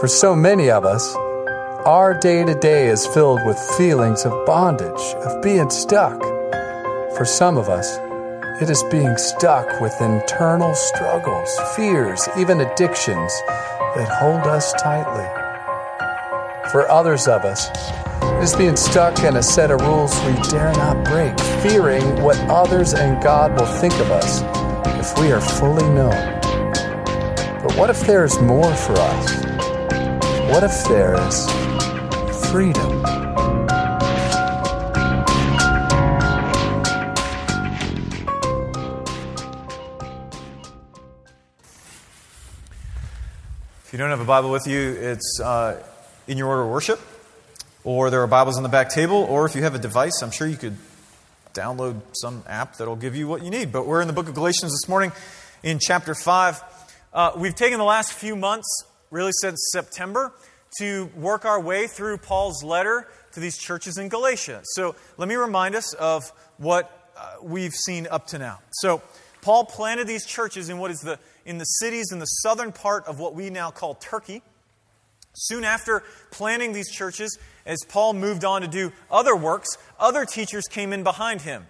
For so many of us, our day to day is filled with feelings of bondage, of being stuck. For some of us, it is being stuck with internal struggles, fears, even addictions that hold us tightly. For others of us, it is being stuck in a set of rules we dare not break, fearing what others and God will think of us if we are fully known. But what if there is more for us? What if there is freedom? If you don't have a Bible with you, it's uh, in your order of worship, or there are Bibles on the back table, or if you have a device, I'm sure you could download some app that'll give you what you need. But we're in the book of Galatians this morning in chapter 5. Uh, we've taken the last few months really since September, to work our way through Paul's letter to these churches in Galatia. So let me remind us of what uh, we've seen up to now. So Paul planted these churches in what is the in the cities in the southern part of what we now call Turkey. Soon after planting these churches, as Paul moved on to do other works, other teachers came in behind him.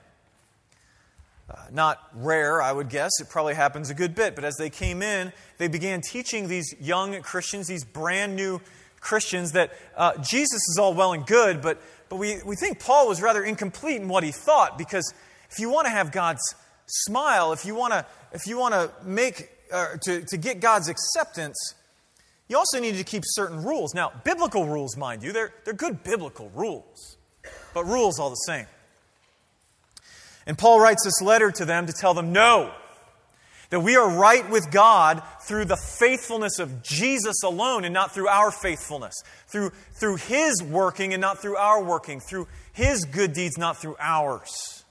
Uh, not rare, I would guess. It probably happens a good bit. But as they came in, they began teaching these young Christians, these brand new Christians, that uh, Jesus is all well and good, but, but we, we think Paul was rather incomplete in what he thought because if you want to have God's smile, if you want to, if you want to make, uh, to, to get God's acceptance, you also need to keep certain rules. Now, biblical rules, mind you, they're, they're good biblical rules, but rules all the same. And Paul writes this letter to them to tell them no, that we are right with God through the faithfulness of Jesus alone and not through our faithfulness, through, through His working and not through our working, through His good deeds, not through ours.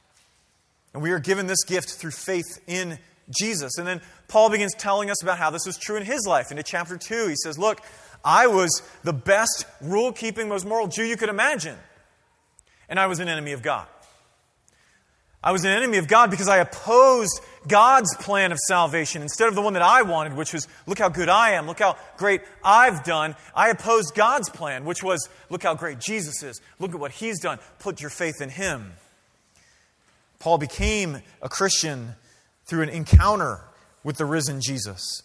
And we are given this gift through faith in Jesus. And then Paul begins telling us about how this was true in his life. Into chapter 2, he says, Look, I was the best rule keeping, most moral Jew you could imagine, and I was an enemy of God. I was an enemy of God because I opposed God's plan of salvation instead of the one that I wanted, which was, look how good I am, look how great I've done. I opposed God's plan, which was, look how great Jesus is, look at what He's done, put your faith in Him. Paul became a Christian through an encounter with the risen Jesus.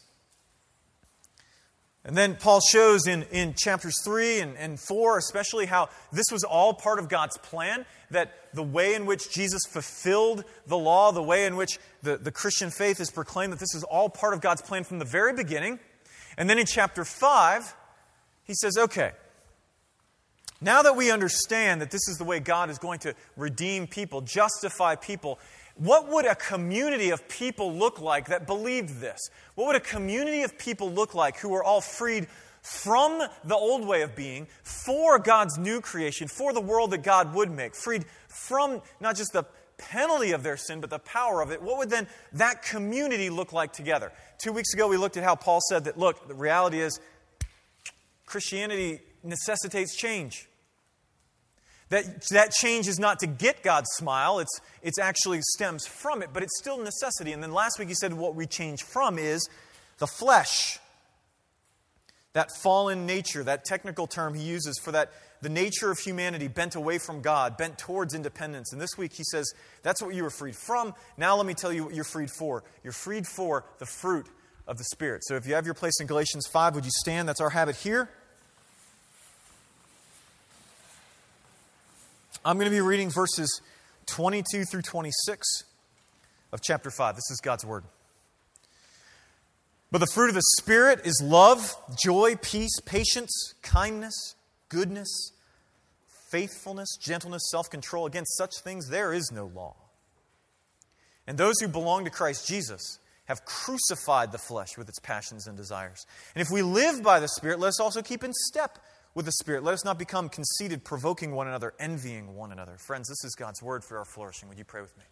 And then Paul shows in, in chapters 3 and, and 4, especially, how this was all part of God's plan, that the way in which Jesus fulfilled the law, the way in which the, the Christian faith is proclaimed, that this is all part of God's plan from the very beginning. And then in chapter 5, he says, okay, now that we understand that this is the way God is going to redeem people, justify people, what would a community of people look like that believed this? What would a community of people look like who were all freed from the old way of being for God's new creation, for the world that God would make, freed from not just the penalty of their sin, but the power of it? What would then that community look like together? Two weeks ago, we looked at how Paul said that, look, the reality is Christianity necessitates change. That, that change is not to get God's smile, it's, it's actually stems from it, but it's still necessity. And then last week he said what we change from is the flesh. That fallen nature, that technical term he uses for that, the nature of humanity bent away from God, bent towards independence. And this week he says, that's what you were freed from. Now let me tell you what you're freed for. You're freed for the fruit of the Spirit. So if you have your place in Galatians 5, would you stand? That's our habit here. I'm going to be reading verses 22 through 26 of chapter 5. This is God's Word. But the fruit of the Spirit is love, joy, peace, patience, kindness, goodness, faithfulness, gentleness, self control. Against such things there is no law. And those who belong to Christ Jesus have crucified the flesh with its passions and desires. And if we live by the Spirit, let us also keep in step with the Spirit. Let us not become conceited, provoking one another, envying one another. Friends, this is God's word for our flourishing. Would you pray with me?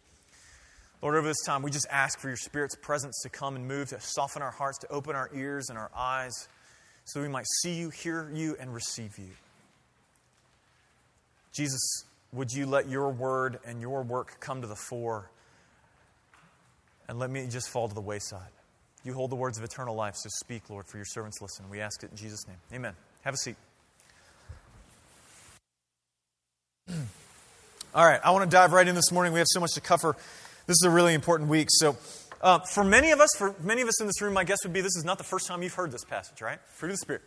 Lord, over this time, we just ask for your Spirit's presence to come and move, to soften our hearts, to open our ears and our eyes, so we might see you, hear you, and receive you. Jesus, would you let your word and your work come to the fore, and let me just fall to the wayside? You hold the words of eternal life, so speak, Lord, for your servants listen. We ask it in Jesus' name. Amen. Have a seat. All right, I want to dive right in this morning. We have so much to cover. This is a really important week. So, uh, for many of us, for many of us in this room, my guess would be this is not the first time you've heard this passage, right? Fruit of the Spirit.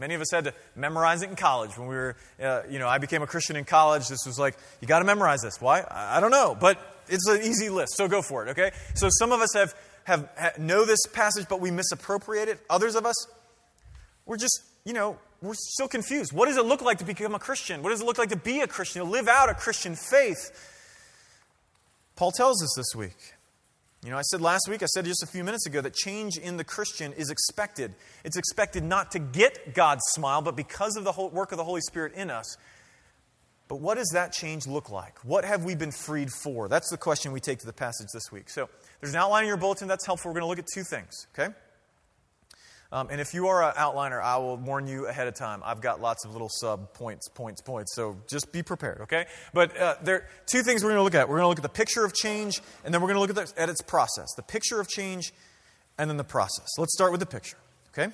Many of us had to memorize it in college. When we were, uh, you know, I became a Christian in college. This was like, you got to memorize this. Why? I, don't know, but it's an easy list, so go for it. Okay. So some of us have have, have know this passage, but we misappropriate it. Others of us, we're just, you know, we're still confused. What does it look like to become a Christian? What does it look like to be a Christian, to live out a Christian faith? Paul tells us this week. You know, I said last week, I said just a few minutes ago, that change in the Christian is expected. It's expected not to get God's smile, but because of the work of the Holy Spirit in us. But what does that change look like? What have we been freed for? That's the question we take to the passage this week. So there's an outline in your bulletin that's helpful. We're going to look at two things, okay? Um, and if you are an outliner, I will warn you ahead of time. I've got lots of little sub points, points, points. So just be prepared, okay? But uh, there are two things we're going to look at. We're going to look at the picture of change, and then we're going to look at, the, at its process. The picture of change, and then the process. Let's start with the picture, okay?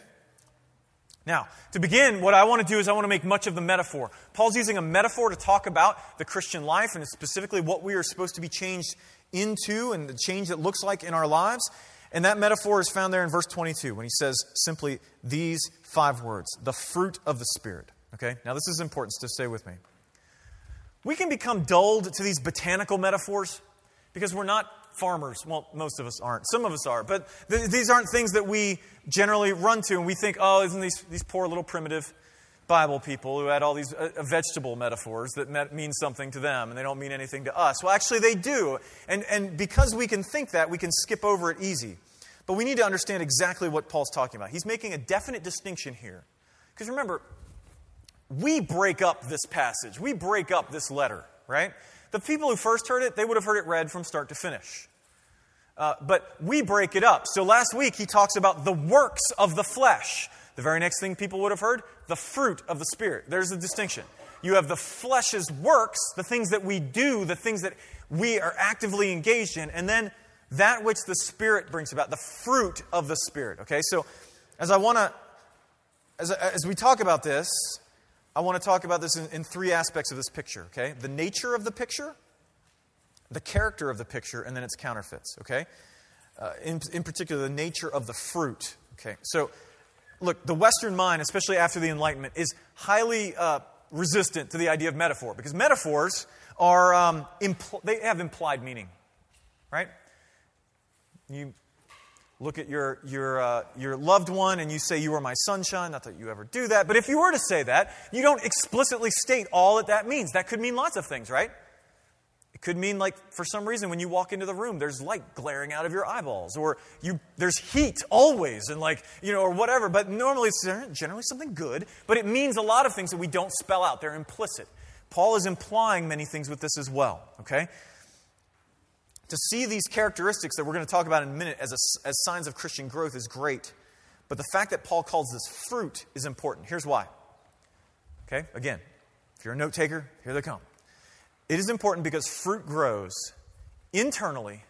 Now, to begin, what I want to do is I want to make much of the metaphor. Paul's using a metaphor to talk about the Christian life and specifically what we are supposed to be changed into and the change that looks like in our lives. And that metaphor is found there in verse 22 when he says simply these five words the fruit of the Spirit. Okay? Now, this is important, so stay with me. We can become dulled to these botanical metaphors because we're not farmers. Well, most of us aren't. Some of us are. But th- these aren't things that we generally run to and we think, oh, isn't these, these poor little primitive Bible people who had all these uh, vegetable metaphors that meant, mean something to them and they don't mean anything to us. Well, actually, they do. And, and because we can think that, we can skip over it easy. But we need to understand exactly what Paul's talking about. He's making a definite distinction here. Because remember, we break up this passage, we break up this letter, right? The people who first heard it, they would have heard it read from start to finish. Uh, but we break it up. So last week he talks about the works of the flesh. The very next thing people would have heard, the fruit of the Spirit. There's a distinction. You have the flesh's works, the things that we do, the things that we are actively engaged in, and then that which the Spirit brings about, the fruit of the Spirit. Okay, so as I want to, as, as we talk about this, I want to talk about this in, in three aspects of this picture. Okay, the nature of the picture, the character of the picture, and then its counterfeits. Okay, uh, in, in particular, the nature of the fruit. Okay, so look, the Western mind, especially after the Enlightenment, is highly uh, resistant to the idea of metaphor because metaphors are um, impl- they have implied meaning, right? You look at your your uh, your loved one and you say you are my sunshine. Not that you ever do that, but if you were to say that, you don't explicitly state all that that means. That could mean lots of things, right? It could mean, like, for some reason, when you walk into the room, there's light glaring out of your eyeballs, or you, there's heat always, and like, you know, or whatever. But normally it's generally something good, but it means a lot of things that we don't spell out. They're implicit. Paul is implying many things with this as well, okay? To see these characteristics that we're going to talk about in a minute as, a, as signs of Christian growth is great, but the fact that Paul calls this fruit is important. Here's why. Okay, again, if you're a note taker, here they come. It is important because fruit grows internally,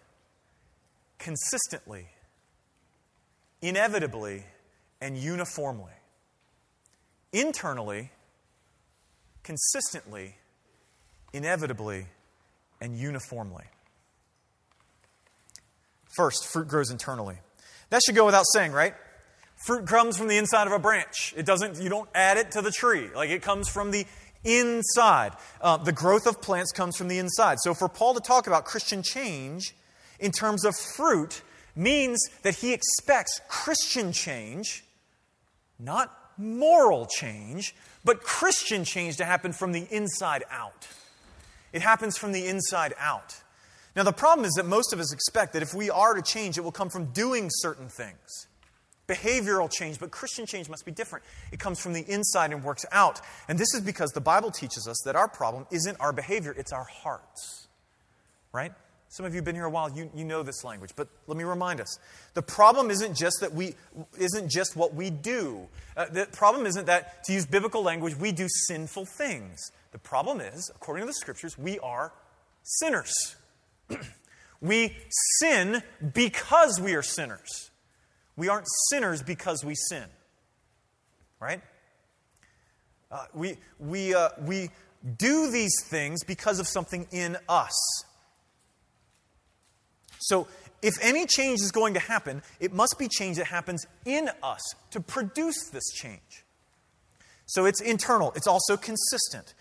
consistently, inevitably, and uniformly. Internally, consistently, inevitably, and uniformly. First, fruit grows internally. That should go without saying, right? Fruit comes from the inside of a branch. It doesn't, you don't add it to the tree. Like it comes from the inside. Uh, the growth of plants comes from the inside. So for Paul to talk about Christian change in terms of fruit means that he expects Christian change, not moral change, but Christian change to happen from the inside out. It happens from the inside out. Now, the problem is that most of us expect that if we are to change, it will come from doing certain things behavioral change, but Christian change must be different. It comes from the inside and works out. And this is because the Bible teaches us that our problem isn't our behavior, it's our hearts. Right? Some of you have been here a while, you, you know this language, but let me remind us. The problem isn't just that we isn't just what we do. Uh, the problem isn't that, to use biblical language, we do sinful things. The problem is, according to the scriptures, we are sinners. We sin because we are sinners. We aren't sinners because we sin. Right? Uh, we, we, uh, we do these things because of something in us. So, if any change is going to happen, it must be change that happens in us to produce this change. So, it's internal, it's also consistent.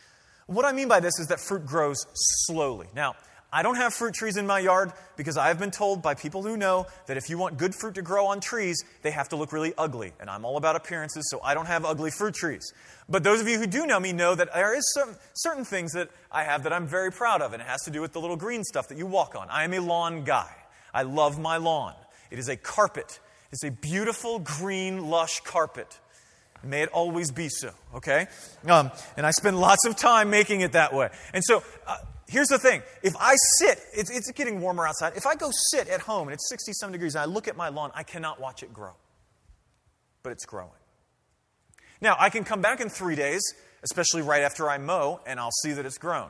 What I mean by this is that fruit grows slowly. Now, I don't have fruit trees in my yard because I have been told by people who know that if you want good fruit to grow on trees, they have to look really ugly. And I'm all about appearances, so I don't have ugly fruit trees. But those of you who do know me know that there is certain, certain things that I have that I'm very proud of, and it has to do with the little green stuff that you walk on. I am a lawn guy. I love my lawn. It is a carpet. It's a beautiful, green, lush carpet. May it always be so, okay? Um, and I spend lots of time making it that way. And so, uh, here's the thing if I sit, it's, it's getting warmer outside. If I go sit at home and it's 67 degrees and I look at my lawn, I cannot watch it grow. But it's growing. Now, I can come back in three days, especially right after I mow, and I'll see that it's grown.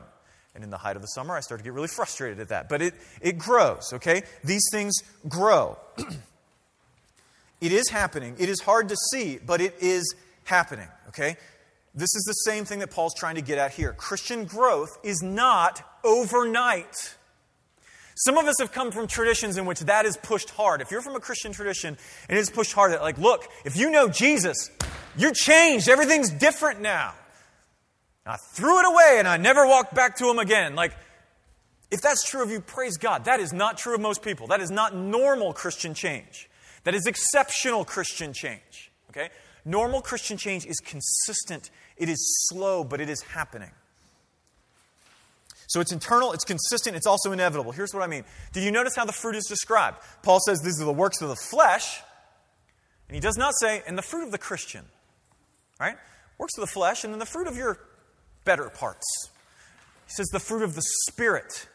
And in the height of the summer, I start to get really frustrated at that. But it, it grows, okay? These things grow. it is happening. It is hard to see, but it is happening, okay? This is the same thing that Paul's trying to get at here. Christian growth is not overnight. Some of us have come from traditions in which that is pushed hard. If you're from a Christian tradition and it's pushed hard, that like, look, if you know Jesus, you're changed. Everything's different now. I threw it away and I never walked back to him again. Like, if that's true of you, praise God. That is not true of most people. That is not normal Christian change. That is exceptional Christian change. Okay? Normal Christian change is consistent it is slow, but it is happening. So it's internal, it's consistent, it's also inevitable. Here's what I mean. Did you notice how the fruit is described? Paul says these are the works of the flesh, and he does not say, and the fruit of the Christian. Right? Works of the flesh, and then the fruit of your better parts. He says the fruit of the Spirit.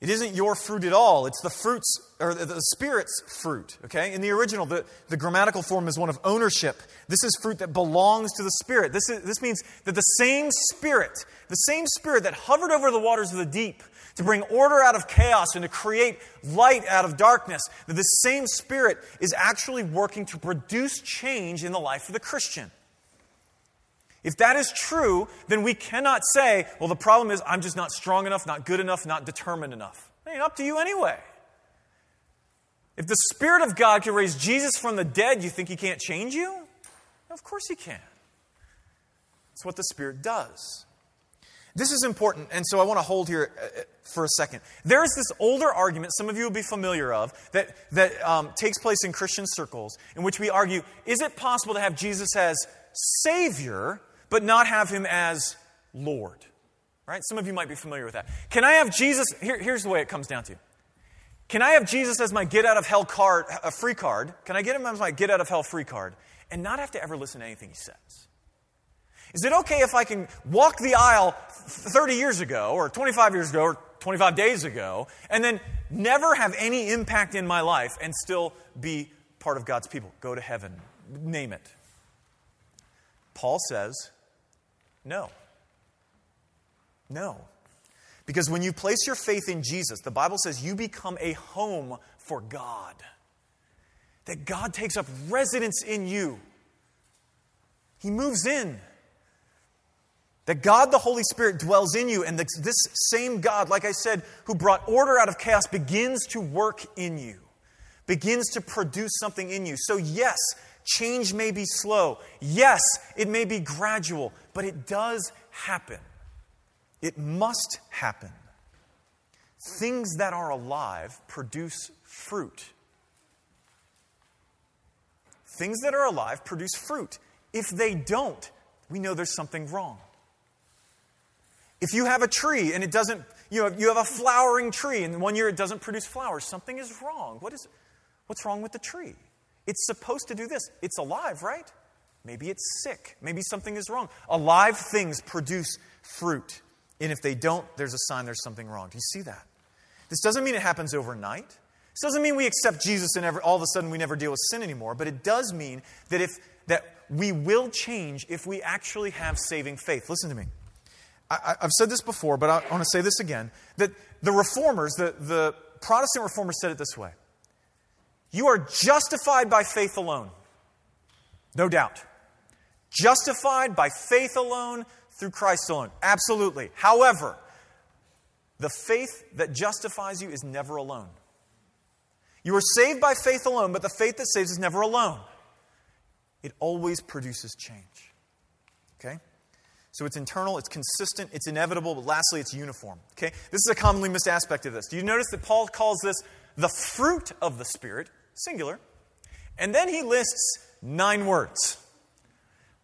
It isn't your fruit at all. It's the fruits, or the Spirit's fruit, okay? In the original, the, the grammatical form is one of ownership. This is fruit that belongs to the Spirit. This, is, this means that the same Spirit, the same Spirit that hovered over the waters of the deep to bring order out of chaos and to create light out of darkness, that the same Spirit is actually working to produce change in the life of the Christian. If that is true, then we cannot say, well, the problem is I'm just not strong enough, not good enough, not determined enough. It ain't up to you anyway. If the Spirit of God can raise Jesus from the dead, you think He can't change you? Of course He can. That's what the Spirit does. This is important, and so I want to hold here uh, uh, for a second. There is this older argument, some of you will be familiar of, that, that um, takes place in Christian circles, in which we argue is it possible to have Jesus as Savior but not have him as Lord. Right? Some of you might be familiar with that. Can I have Jesus? Here, here's the way it comes down to. Can I have Jesus as my get out of hell card, a free card? Can I get him as my get out of hell free card and not have to ever listen to anything he says? Is it okay if I can walk the aisle 30 years ago, or 25 years ago, or 25 days ago, and then never have any impact in my life and still be part of God's people? Go to heaven, name it. Paul says, no. No. Because when you place your faith in Jesus, the Bible says you become a home for God. That God takes up residence in you, He moves in. That God, the Holy Spirit, dwells in you, and this same God, like I said, who brought order out of chaos, begins to work in you, begins to produce something in you. So, yes, Change may be slow. Yes, it may be gradual, but it does happen. It must happen. Things that are alive produce fruit. Things that are alive produce fruit. If they don't, we know there's something wrong. If you have a tree and it doesn't, you know, you have a flowering tree and one year it doesn't produce flowers, something is wrong. What is, what's wrong with the tree? It's supposed to do this. It's alive, right? Maybe it's sick. Maybe something is wrong. Alive things produce fruit. And if they don't, there's a sign there's something wrong. Do you see that? This doesn't mean it happens overnight. This doesn't mean we accept Jesus and all of a sudden we never deal with sin anymore, but it does mean that if that we will change if we actually have saving faith. Listen to me. I, have said this before, but I want to say this again that the reformers, the, the Protestant reformers said it this way You are justified by faith alone. No doubt. Justified by faith alone through Christ alone. Absolutely. However, the faith that justifies you is never alone. You are saved by faith alone, but the faith that saves is never alone. It always produces change. Okay? So it's internal, it's consistent, it's inevitable, but lastly, it's uniform. Okay? This is a commonly missed aspect of this. Do you notice that Paul calls this the fruit of the Spirit, singular, and then he lists nine words.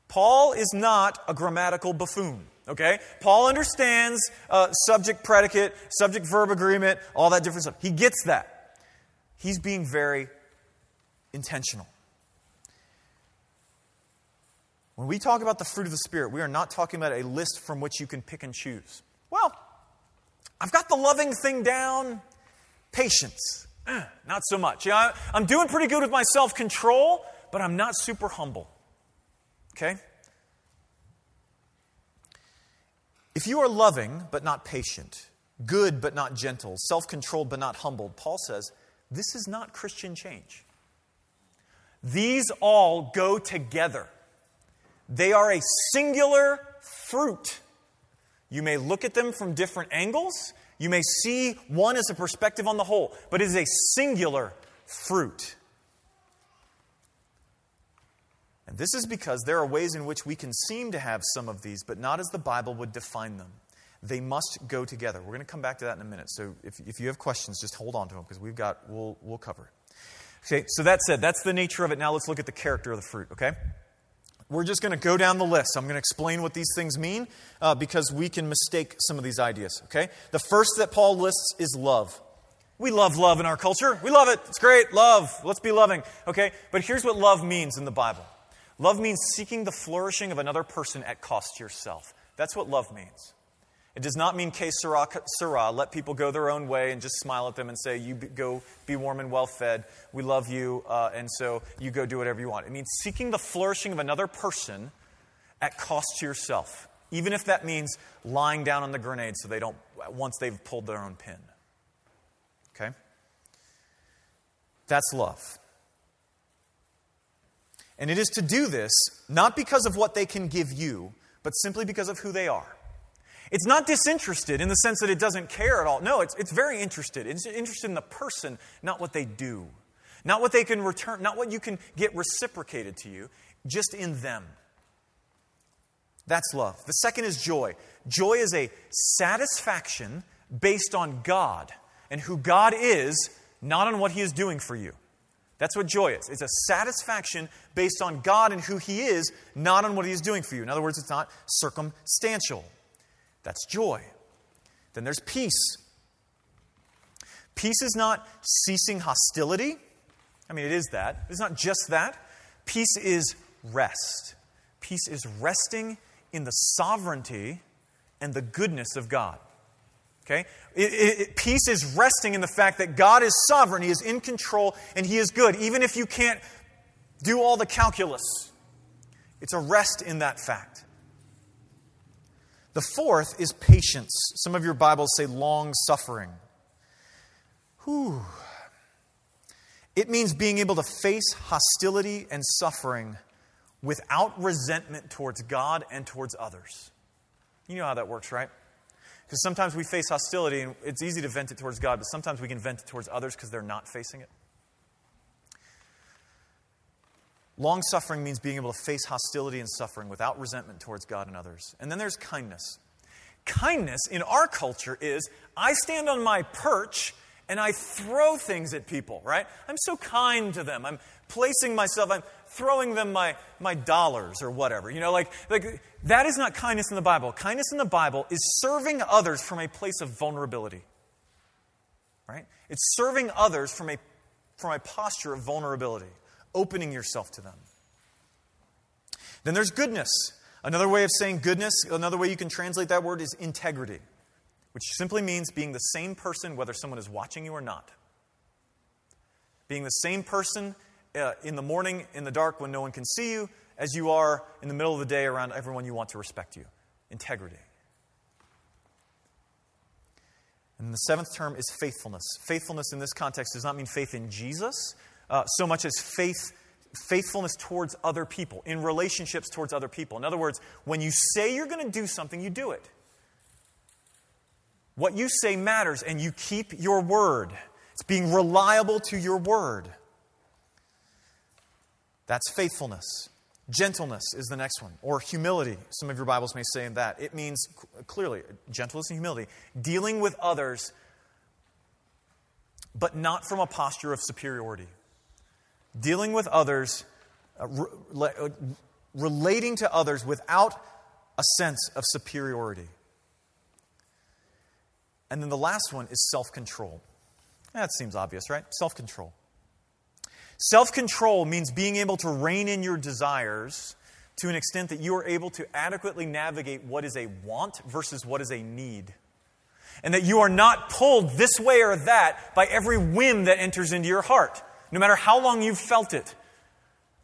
Paul is not a grammatical buffoon. Okay? Paul understands uh, subject predicate, subject verb agreement, all that different stuff. He gets that. He's being very intentional. When we talk about the fruit of the Spirit, we are not talking about a list from which you can pick and choose. Well, I've got the loving thing down. Patience, not so much. Yeah, I'm doing pretty good with my self control, but I'm not super humble. Okay? If you are loving but not patient, good but not gentle, self controlled but not humbled, Paul says, this is not Christian change. These all go together. They are a singular fruit. You may look at them from different angles. You may see one as a perspective on the whole, but it is a singular fruit. And this is because there are ways in which we can seem to have some of these, but not as the Bible would define them. They must go together. We're going to come back to that in a minute. So if, if you have questions, just hold on to them because we've got, we'll, we'll cover it. Okay, so that said, that's the nature of it. Now let's look at the character of the fruit, okay? We're just going to go down the list. I'm going to explain what these things mean uh, because we can mistake some of these ideas, okay? The first that Paul lists is love. We love love in our culture. We love it. It's great. Love. Let's be loving, okay? But here's what love means in the Bible love means seeking the flourishing of another person at cost to yourself. That's what love means. It does not mean que sera, sera, let people go their own way and just smile at them and say, you go be warm and well fed. We love you, uh, and so you go do whatever you want. It means seeking the flourishing of another person at cost to yourself, even if that means lying down on the grenade so they don't, once they've pulled their own pin. Okay? That's love. And it is to do this not because of what they can give you, but simply because of who they are. It's not disinterested in the sense that it doesn't care at all. No, it's, it's very interested. It's interested in the person, not what they do. Not what they can return, not what you can get reciprocated to you, just in them. That's love. The second is joy. Joy is a satisfaction based on God and who God is, not on what He is doing for you. That's what joy is. It's a satisfaction based on God and who He is, not on what He is doing for you. In other words, it's not circumstantial. That's joy. Then there's peace. Peace is not ceasing hostility. I mean, it is that. It's not just that. Peace is rest. Peace is resting in the sovereignty and the goodness of God. Okay? It, it, peace is resting in the fact that God is sovereign, He is in control, and He is good, even if you can't do all the calculus. It's a rest in that fact. The fourth is patience. Some of your Bibles say long suffering. Whew. It means being able to face hostility and suffering without resentment towards God and towards others. You know how that works, right? Because sometimes we face hostility and it's easy to vent it towards God, but sometimes we can vent it towards others because they're not facing it. Long suffering means being able to face hostility and suffering without resentment towards God and others. And then there's kindness. Kindness in our culture is I stand on my perch and I throw things at people, right? I'm so kind to them. I'm placing myself, I'm throwing them my, my dollars or whatever. You know, like, like that is not kindness in the Bible. Kindness in the Bible is serving others from a place of vulnerability. Right? It's serving others from a, from a posture of vulnerability opening yourself to them. Then there's goodness. Another way of saying goodness, another way you can translate that word is integrity, which simply means being the same person whether someone is watching you or not. Being the same person uh, in the morning, in the dark, when no one can see you, as you are in the middle of the day around everyone you want to respect you. Integrity. And the seventh term is faithfulness. Faithfulness in this context does not mean faith in Jesus uh, so much as faith, faithfulness towards other people, in relationships towards other people. In other words, when you say you're going to do something, you do it. What you say matters, and you keep your word. It's being reliable to your word. That's faithfulness. Gentleness is the next one, or humility. Some of your Bibles may say in that. It means clearly gentleness and humility, dealing with others, but not from a posture of superiority. Dealing with others, uh, uh, relating to others without a sense of superiority. And then the last one is self control. That seems obvious, right? Self control. Self control means being able to rein in your desires to an extent that you are able to adequately navigate what is a want versus what is a need. And that you are not pulled this way or that by every whim that enters into your heart, no matter how long you've felt it.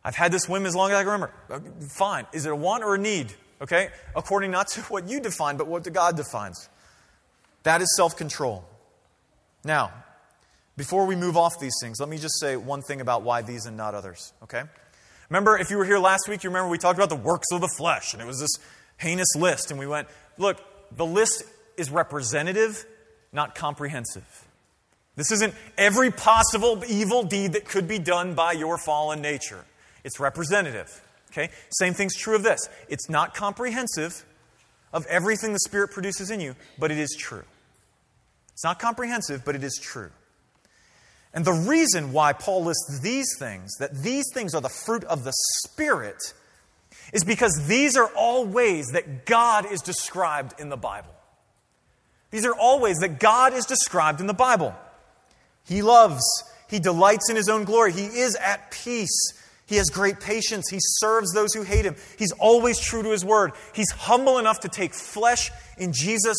I've had this whim as long as I can remember. Uh, fine. Is it a want or a need? Okay? According not to what you define, but what God defines. That is self control. Now, before we move off these things, let me just say one thing about why these and not others, okay? Remember, if you were here last week, you remember we talked about the works of the flesh, and it was this heinous list, and we went, look, the list is representative, not comprehensive. This isn't every possible evil deed that could be done by your fallen nature. It's representative. Okay? Same thing's true of this. It's not comprehensive of everything the Spirit produces in you, but it is true. It's not comprehensive, but it is true. And the reason why Paul lists these things, that these things are the fruit of the Spirit, is because these are all ways that God is described in the Bible. These are all ways that God is described in the Bible. He loves, He delights in His own glory, He is at peace. He has great patience. He serves those who hate him. He's always true to his word. He's humble enough to take flesh in Jesus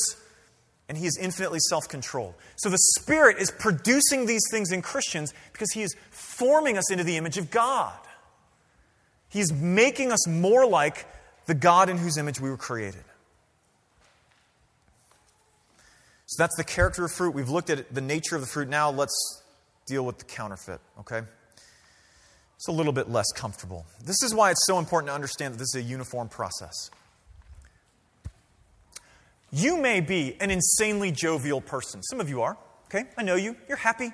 and he is infinitely self controlled. So the Spirit is producing these things in Christians because he is forming us into the image of God. He's making us more like the God in whose image we were created. So that's the character of fruit. We've looked at the nature of the fruit. Now let's deal with the counterfeit, okay? It's a little bit less comfortable. This is why it's so important to understand that this is a uniform process. You may be an insanely jovial person. Some of you are, okay? I know you. You're happy.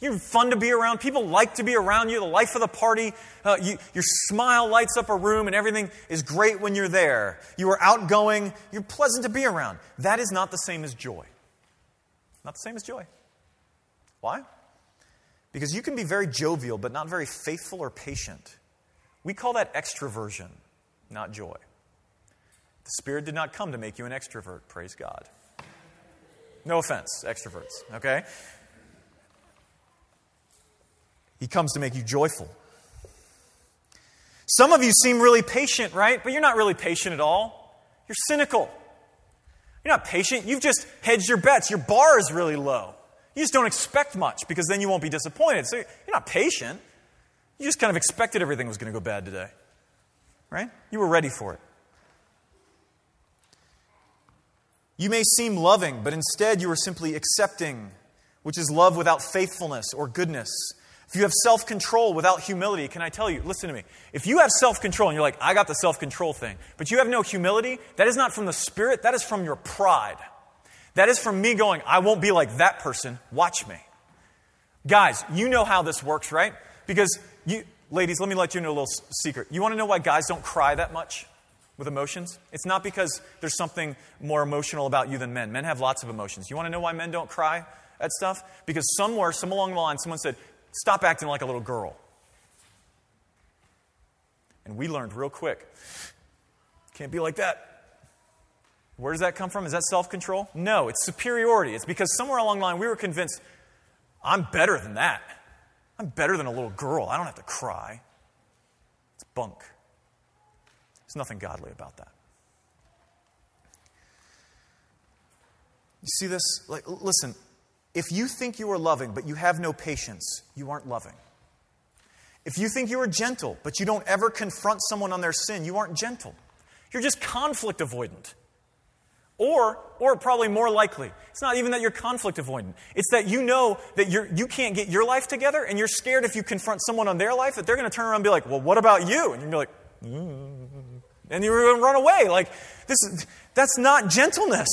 You're fun to be around. People like to be around you, the life of the party. Uh, you, your smile lights up a room, and everything is great when you're there. You are outgoing. You're pleasant to be around. That is not the same as joy. Not the same as joy. Why? Because you can be very jovial, but not very faithful or patient. We call that extroversion, not joy. The Spirit did not come to make you an extrovert, praise God. No offense, extroverts, okay? He comes to make you joyful. Some of you seem really patient, right? But you're not really patient at all. You're cynical. You're not patient. You've just hedged your bets. Your bar is really low. You just don't expect much because then you won't be disappointed. So you're not patient. You just kind of expected everything was going to go bad today, right? You were ready for it. You may seem loving, but instead you are simply accepting, which is love without faithfulness or goodness. If you have self control without humility, can I tell you, listen to me. If you have self control and you're like, I got the self control thing, but you have no humility, that is not from the Spirit, that is from your pride. That is from me going, I won't be like that person, watch me. Guys, you know how this works, right? Because you, ladies, let me let you know a little secret. You want to know why guys don't cry that much? with emotions? It's not because there's something more emotional about you than men. Men have lots of emotions. You want to know why men don't cry at stuff? Because somewhere, some along the line, someone said, Stop acting like a little girl. And we learned real quick can't be like that. Where does that come from? Is that self control? No, it's superiority. It's because somewhere along the line we were convinced I'm better than that. I'm better than a little girl. I don't have to cry. It's bunk. There's nothing godly about that. You see this? Like, listen, if you think you are loving but you have no patience, you aren't loving. If you think you are gentle but you don't ever confront someone on their sin, you aren't gentle. You're just conflict avoidant. Or, or probably more likely, it's not even that you're conflict avoidant. It's that you know that you're, you can't get your life together and you're scared if you confront someone on their life that they're going to turn around and be like, well, what about you? And you're like, mm. and you're going to run away. Like, this, that's not gentleness.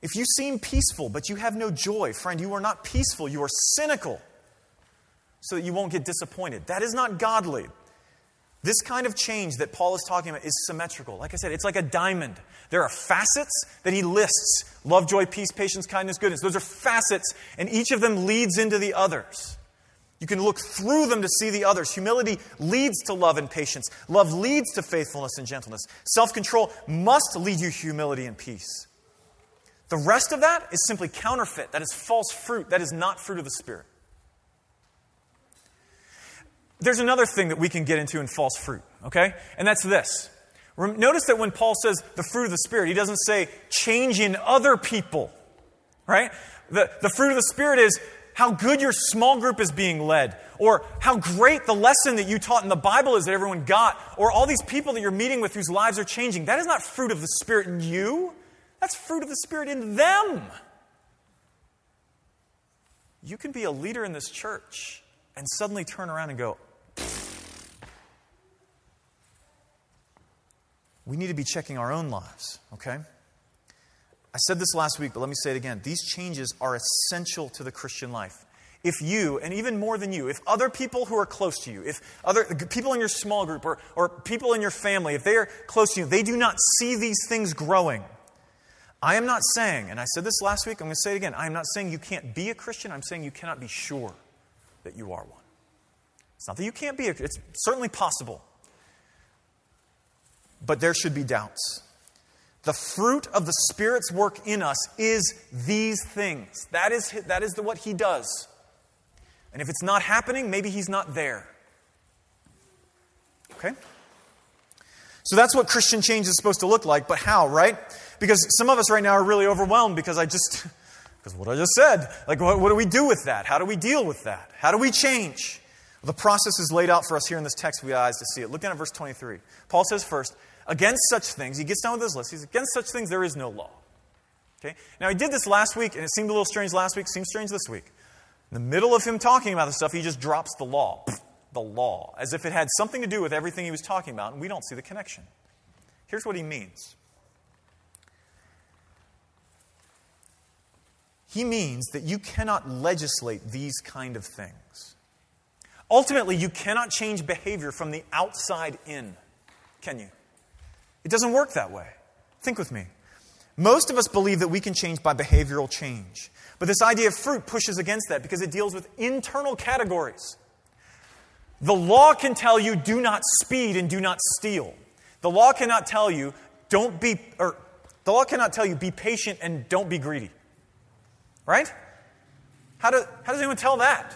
If you seem peaceful, but you have no joy, friend, you are not peaceful, you are cynical, so that you won't get disappointed. That is not godly. This kind of change that Paul is talking about is symmetrical. Like I said, it's like a diamond. There are facets that he lists love, joy, peace, patience, kindness, goodness. Those are facets, and each of them leads into the others. You can look through them to see the others. Humility leads to love and patience. Love leads to faithfulness and gentleness. Self control must lead you humility and peace. The rest of that is simply counterfeit. That is false fruit. That is not fruit of the Spirit. There's another thing that we can get into in false fruit, okay? And that's this. Notice that when Paul says the fruit of the Spirit, he doesn't say change in other people, right? The, the fruit of the Spirit is how good your small group is being led, or how great the lesson that you taught in the Bible is that everyone got, or all these people that you're meeting with whose lives are changing. That is not fruit of the Spirit in you, that's fruit of the Spirit in them. You can be a leader in this church and suddenly turn around and go, we need to be checking our own lives, okay? I said this last week, but let me say it again. These changes are essential to the Christian life. If you, and even more than you, if other people who are close to you, if other people in your small group or, or people in your family, if they are close to you, they do not see these things growing. I am not saying, and I said this last week, I'm going to say it again. I am not saying you can't be a Christian. I'm saying you cannot be sure that you are one. It's not that you can't be a it's certainly possible. But there should be doubts. The fruit of the Spirit's work in us is these things. That is, that is the, what He does. And if it's not happening, maybe He's not there. Okay? So that's what Christian change is supposed to look like, but how, right? Because some of us right now are really overwhelmed because I just, because what I just said. Like, what, what do we do with that? How do we deal with that? How do we change? The process is laid out for us here in this text. We have eyes to see it. Look down at verse 23. Paul says first, against such things, he gets down with his list. He's against such things, there is no law. Okay? Now, he did this last week, and it seemed a little strange last week, seems strange this week. In the middle of him talking about this stuff, he just drops the law. The law. As if it had something to do with everything he was talking about, and we don't see the connection. Here's what he means He means that you cannot legislate these kind of things. Ultimately, you cannot change behavior from the outside in, can you? It doesn't work that way. Think with me. Most of us believe that we can change by behavioral change. But this idea of fruit pushes against that because it deals with internal categories. The law can tell you do not speed and do not steal. The law cannot tell you don't be or the law cannot tell you be patient and don't be greedy. Right? How, do, how does anyone tell that?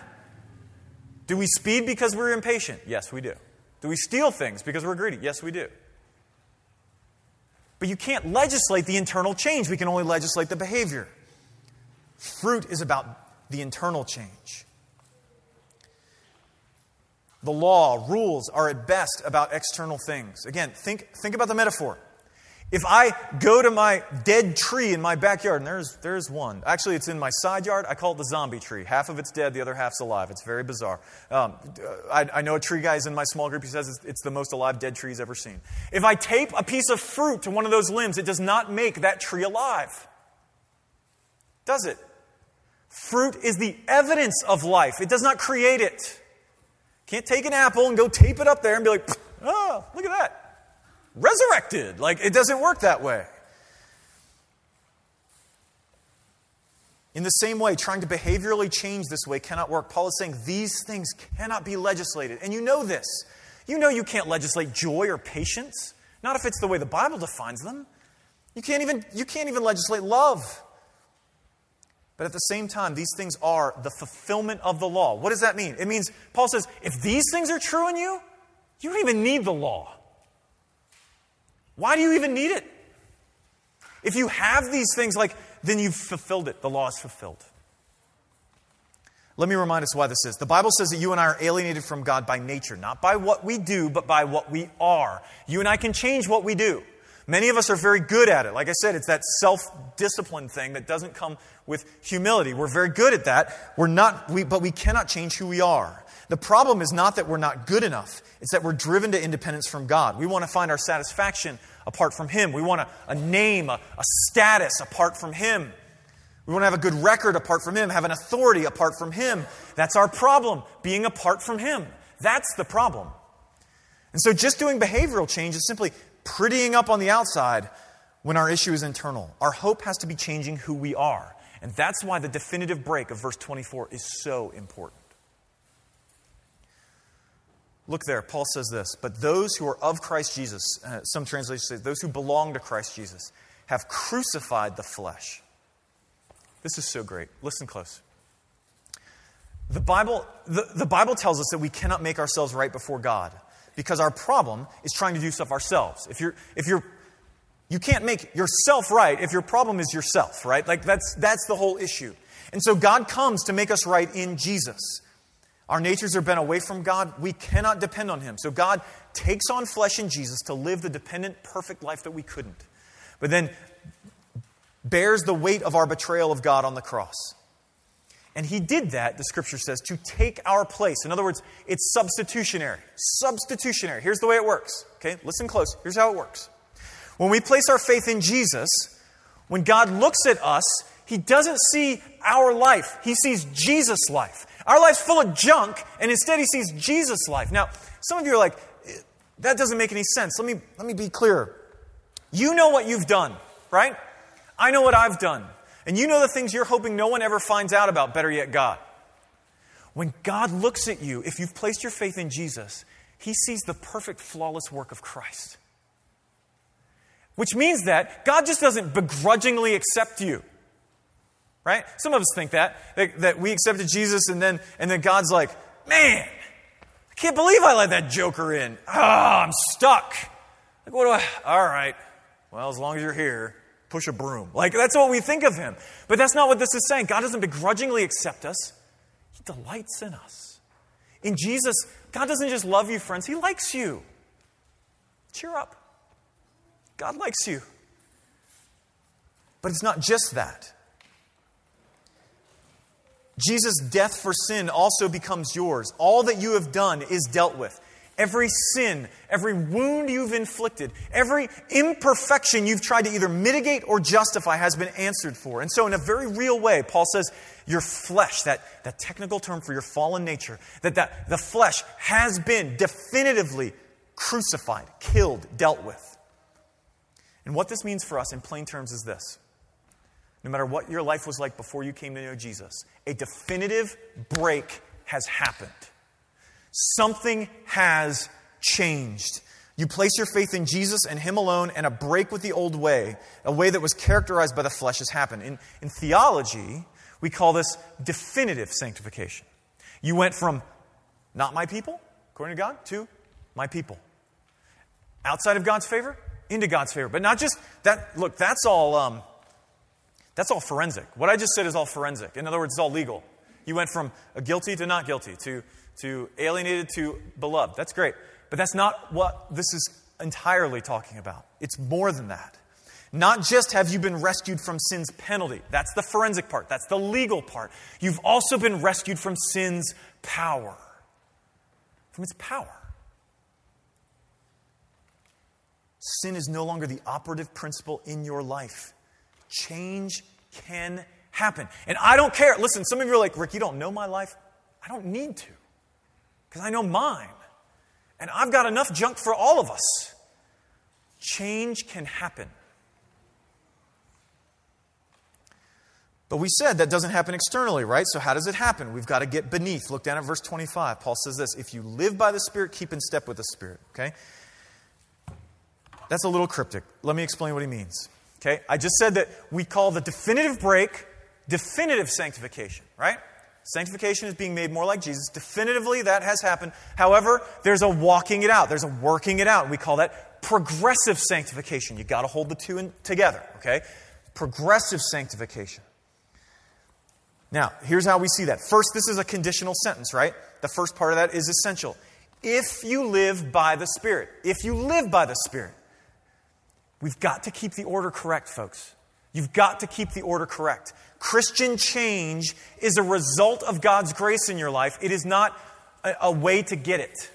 Do we speed because we're impatient? Yes, we do. Do we steal things because we're greedy? Yes, we do. But you can't legislate the internal change. We can only legislate the behavior. Fruit is about the internal change. The law, rules are at best about external things. Again, think, think about the metaphor. If I go to my dead tree in my backyard, and there's, there's one. Actually, it's in my side yard. I call it the zombie tree. Half of it's dead, the other half's alive. It's very bizarre. Um, I, I, know a tree guy is in my small group. He says it's, it's the most alive dead tree he's ever seen. If I tape a piece of fruit to one of those limbs, it does not make that tree alive. Does it? Fruit is the evidence of life, it does not create it. Can't take an apple and go tape it up there and be like, oh, look at that resurrected. Like, it doesn't work that way. In the same way, trying to behaviorally change this way cannot work. Paul is saying these things cannot be legislated. And you know this. You know you can't legislate joy or patience, not if it's the way the Bible defines them. You can't even, you can't even legislate love. But at the same time, these things are the fulfillment of the law. What does that mean? It means, Paul says, if these things are true in you, you don't even need the law. Why do you even need it? If you have these things, like, then you've fulfilled it. The law is fulfilled. Let me remind us why this is. The Bible says that you and I are alienated from God by nature, not by what we do, but by what we are. You and I can change what we do. Many of us are very good at it. Like I said, it's that self discipline thing that doesn't come with humility. We're very good at that. We're not, we, but we cannot change who we are. The problem is not that we're not good enough, it's that we're driven to independence from God. We want to find our satisfaction apart from Him. We want a, a name, a, a status apart from Him. We want to have a good record apart from Him, have an authority apart from Him. That's our problem, being apart from Him. That's the problem. And so just doing behavioral change is simply prettying up on the outside when our issue is internal. Our hope has to be changing who we are. And that's why the definitive break of verse 24 is so important. Look there, Paul says this, but those who are of Christ Jesus, uh, some translations say those who belong to Christ Jesus, have crucified the flesh. This is so great. Listen close. The Bible, the, the Bible tells us that we cannot make ourselves right before God because our problem is trying to do stuff ourselves. If you're, if you're, you can't make yourself right if your problem is yourself, right? Like that's, that's the whole issue. And so God comes to make us right in Jesus. Our natures are bent away from God. We cannot depend on Him. So God takes on flesh in Jesus to live the dependent, perfect life that we couldn't. But then bears the weight of our betrayal of God on the cross. And he did that, the scripture says, to take our place. In other words, it's substitutionary. Substitutionary. Here's the way it works. Okay, listen close. Here's how it works. When we place our faith in Jesus, when God looks at us, he doesn't see our life, he sees Jesus' life. Our life's full of junk, and instead he sees Jesus' life. Now, some of you are like, that doesn't make any sense. Let me, let me be clear. You know what you've done, right? I know what I've done. And you know the things you're hoping no one ever finds out about, better yet, God. When God looks at you, if you've placed your faith in Jesus, he sees the perfect, flawless work of Christ. Which means that God just doesn't begrudgingly accept you. Right? Some of us think that, that, that we accepted Jesus and then, and then God's like, man, I can't believe I let that joker in. Oh, I'm stuck. Like, what do I, all right. Well, as long as you're here, push a broom. Like, that's what we think of him. But that's not what this is saying. God doesn't begrudgingly accept us, He delights in us. In Jesus, God doesn't just love you, friends, He likes you. Cheer up. God likes you. But it's not just that. Jesus' death for sin also becomes yours. All that you have done is dealt with. Every sin, every wound you've inflicted, every imperfection you've tried to either mitigate or justify has been answered for. And so, in a very real way, Paul says, your flesh, that, that technical term for your fallen nature, that, that the flesh has been definitively crucified, killed, dealt with. And what this means for us in plain terms is this no matter what your life was like before you came to know Jesus, a definitive break has happened. Something has changed. You place your faith in Jesus and Him alone, and a break with the old way, a way that was characterized by the flesh, has happened. In, in theology, we call this definitive sanctification. You went from not my people, according to God, to my people. Outside of God's favor, into God's favor. But not just that, look, that's all, um, that's all forensic. What I just said is all forensic. In other words, it's all legal. You went from guilty to not guilty, to to alienated to beloved. That's great. But that's not what this is entirely talking about. It's more than that. Not just have you been rescued from sin's penalty, that's the forensic part, that's the legal part. You've also been rescued from sin's power. From its power. Sin is no longer the operative principle in your life. Change can happen. And I don't care. Listen, some of you are like, Rick, you don't know my life. I don't need to because I know mine. And I've got enough junk for all of us. Change can happen. But we said that doesn't happen externally, right? So how does it happen? We've got to get beneath. Look down at verse 25. Paul says this If you live by the Spirit, keep in step with the Spirit, okay? That's a little cryptic. Let me explain what he means. Okay? I just said that we call the definitive break definitive sanctification, right? Sanctification is being made more like Jesus. Definitively, that has happened. However, there's a walking it out, there's a working it out. We call that progressive sanctification. You've got to hold the two in, together, okay? Progressive sanctification. Now, here's how we see that. First, this is a conditional sentence, right? The first part of that is essential. If you live by the Spirit, if you live by the Spirit, We've got to keep the order correct, folks. You've got to keep the order correct. Christian change is a result of God's grace in your life, it is not a, a way to get it.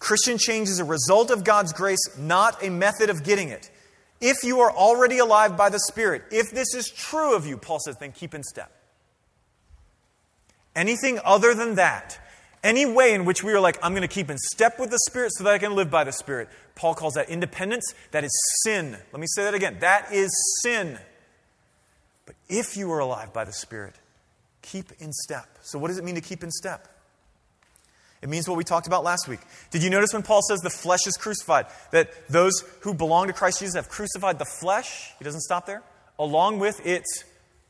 Christian change is a result of God's grace, not a method of getting it. If you are already alive by the Spirit, if this is true of you, Paul says, then keep in step. Anything other than that, any way in which we are like, I'm going to keep in step with the Spirit so that I can live by the Spirit, Paul calls that independence. That is sin. Let me say that again. That is sin. But if you are alive by the Spirit, keep in step. So, what does it mean to keep in step? It means what we talked about last week. Did you notice when Paul says the flesh is crucified? That those who belong to Christ Jesus have crucified the flesh, he doesn't stop there, along with its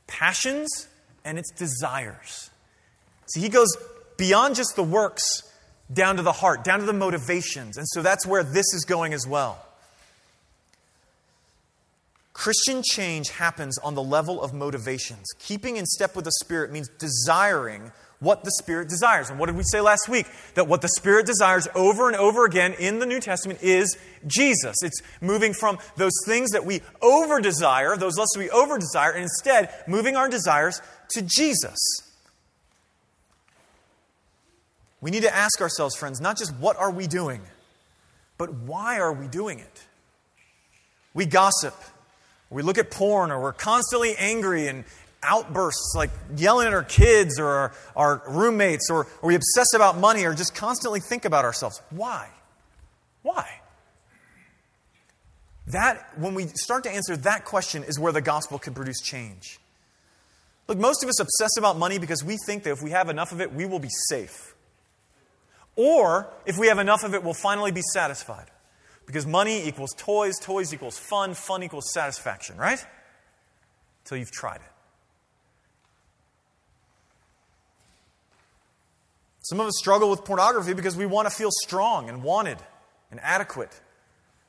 passions and its desires. See, he goes beyond just the works down to the heart, down to the motivations. And so that's where this is going as well. Christian change happens on the level of motivations. Keeping in step with the Spirit means desiring what the Spirit desires. And what did we say last week? That what the Spirit desires over and over again in the New Testament is Jesus. It's moving from those things that we over desire, those lusts we over desire, and instead moving our desires to Jesus. We need to ask ourselves, friends, not just what are we doing, but why are we doing it? We gossip, we look at porn, or we're constantly angry and outbursts like yelling at our kids or our, our roommates, or, or we obsess about money, or just constantly think about ourselves. Why? Why? That, when we start to answer that question, is where the gospel can produce change. Look, most of us obsess about money because we think that if we have enough of it, we will be safe. Or, if we have enough of it, we'll finally be satisfied. Because money equals toys, toys equals fun, fun equals satisfaction, right? Until you've tried it. Some of us struggle with pornography because we want to feel strong and wanted and adequate.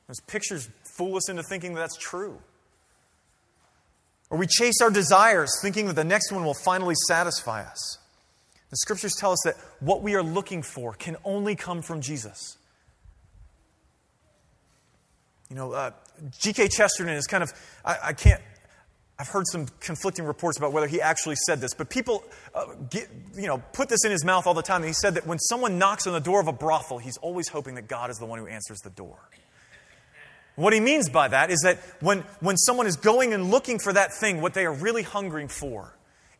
Those pictures fool us into thinking that that's true. Or we chase our desires thinking that the next one will finally satisfy us. The scriptures tell us that what we are looking for can only come from Jesus. You know, uh, G.K. Chesterton is kind of, I, I, can't, I've heard some conflicting reports about whether he actually said this, but people, uh, get, you know, put this in his mouth all the time. And he said that when someone knocks on the door of a brothel, he's always hoping that God is the one who answers the door. What he means by that is that when, when someone is going and looking for that thing, what they are really hungering for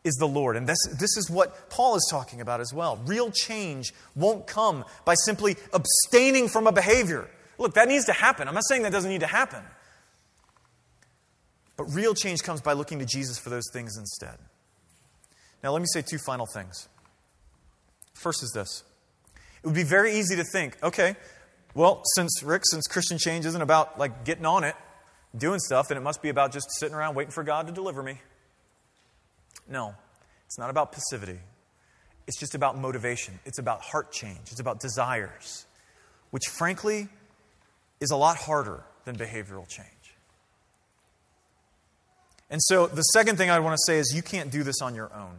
is the Lord. And this, this is what Paul is talking about as well. Real change won't come by simply abstaining from a behavior. Look, that needs to happen. I'm not saying that doesn't need to happen. But real change comes by looking to Jesus for those things instead. Now, let me say two final things. First is this it would be very easy to think, okay, well, since Rick, since Christian change isn't about like getting on it, doing stuff, then it must be about just sitting around waiting for God to deliver me. No, it's not about passivity. It's just about motivation. It's about heart change. It's about desires, which frankly is a lot harder than behavioral change. And so the second thing I want to say is you can't do this on your own.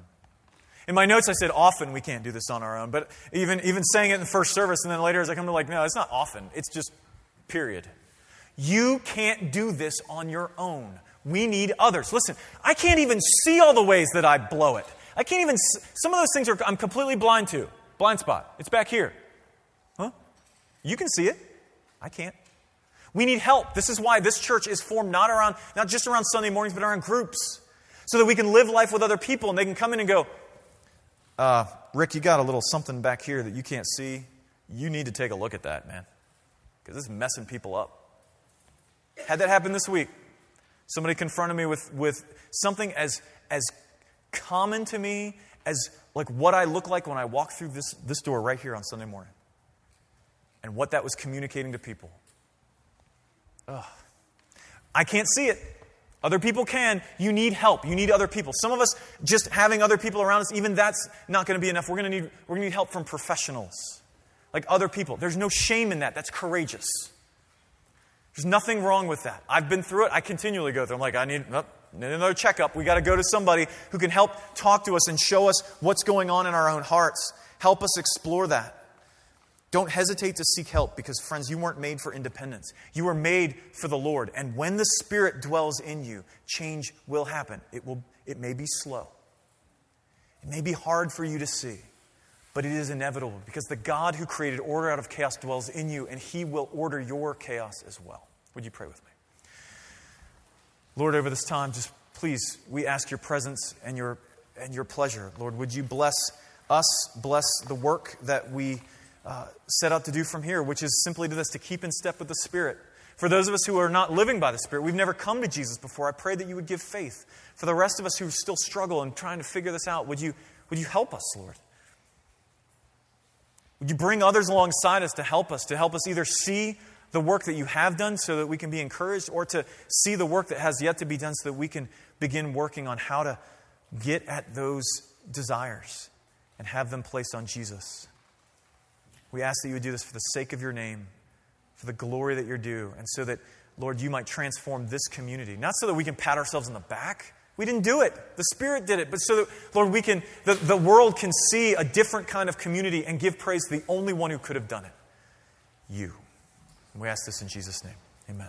In my notes, I said often we can't do this on our own, but even, even saying it in the first service and then later as I come to like, no, it's not often. It's just period. You can't do this on your own. We need others. Listen, I can't even see all the ways that I blow it. I can't even, some of those things are, I'm completely blind to. Blind spot. It's back here. Huh? You can see it. I can't. We need help. This is why this church is formed not around, not just around Sunday mornings, but around groups. So that we can live life with other people and they can come in and go, uh, Rick, you got a little something back here that you can't see. You need to take a look at that, man. Because is messing people up. Had that happen this week. Somebody confronted me with, with something as, as common to me as like what I look like when I walk through this, this door right here on Sunday morning. And what that was communicating to people. Ugh. I can't see it. Other people can. You need help. You need other people. Some of us, just having other people around us, even that's not going to be enough. We're going to need, we're going to need help from professionals, like other people. There's no shame in that. That's courageous. There's nothing wrong with that. I've been through it. I continually go through. I'm like, I need, another checkup. We got to go to somebody who can help talk to us and show us what's going on in our own hearts. Help us explore that. Don't hesitate to seek help because, friends, you weren't made for independence. You were made for the Lord. And when the Spirit dwells in you, change will happen. It, will, it may be slow, it may be hard for you to see, but it is inevitable because the God who created order out of chaos dwells in you, and He will order your chaos as well. Would you pray with me? Lord, over this time, just please, we ask your presence and your, and your pleasure. Lord, would you bless us, bless the work that we uh, set out to do from here, which is simply to this to keep in step with the Spirit. For those of us who are not living by the Spirit, we've never come to Jesus before, I pray that you would give faith. For the rest of us who still struggle and trying to figure this out, would you, would you help us, Lord? Would you bring others alongside us to help us, to help us either see the work that you have done so that we can be encouraged, or to see the work that has yet to be done so that we can begin working on how to get at those desires and have them placed on Jesus? We ask that you would do this for the sake of your name, for the glory that you're due, and so that, Lord, you might transform this community. Not so that we can pat ourselves on the back. We didn't do it. The Spirit did it. But so that, Lord, we can, the, the world can see a different kind of community and give praise to the only one who could have done it you. And we ask this in Jesus' name. Amen.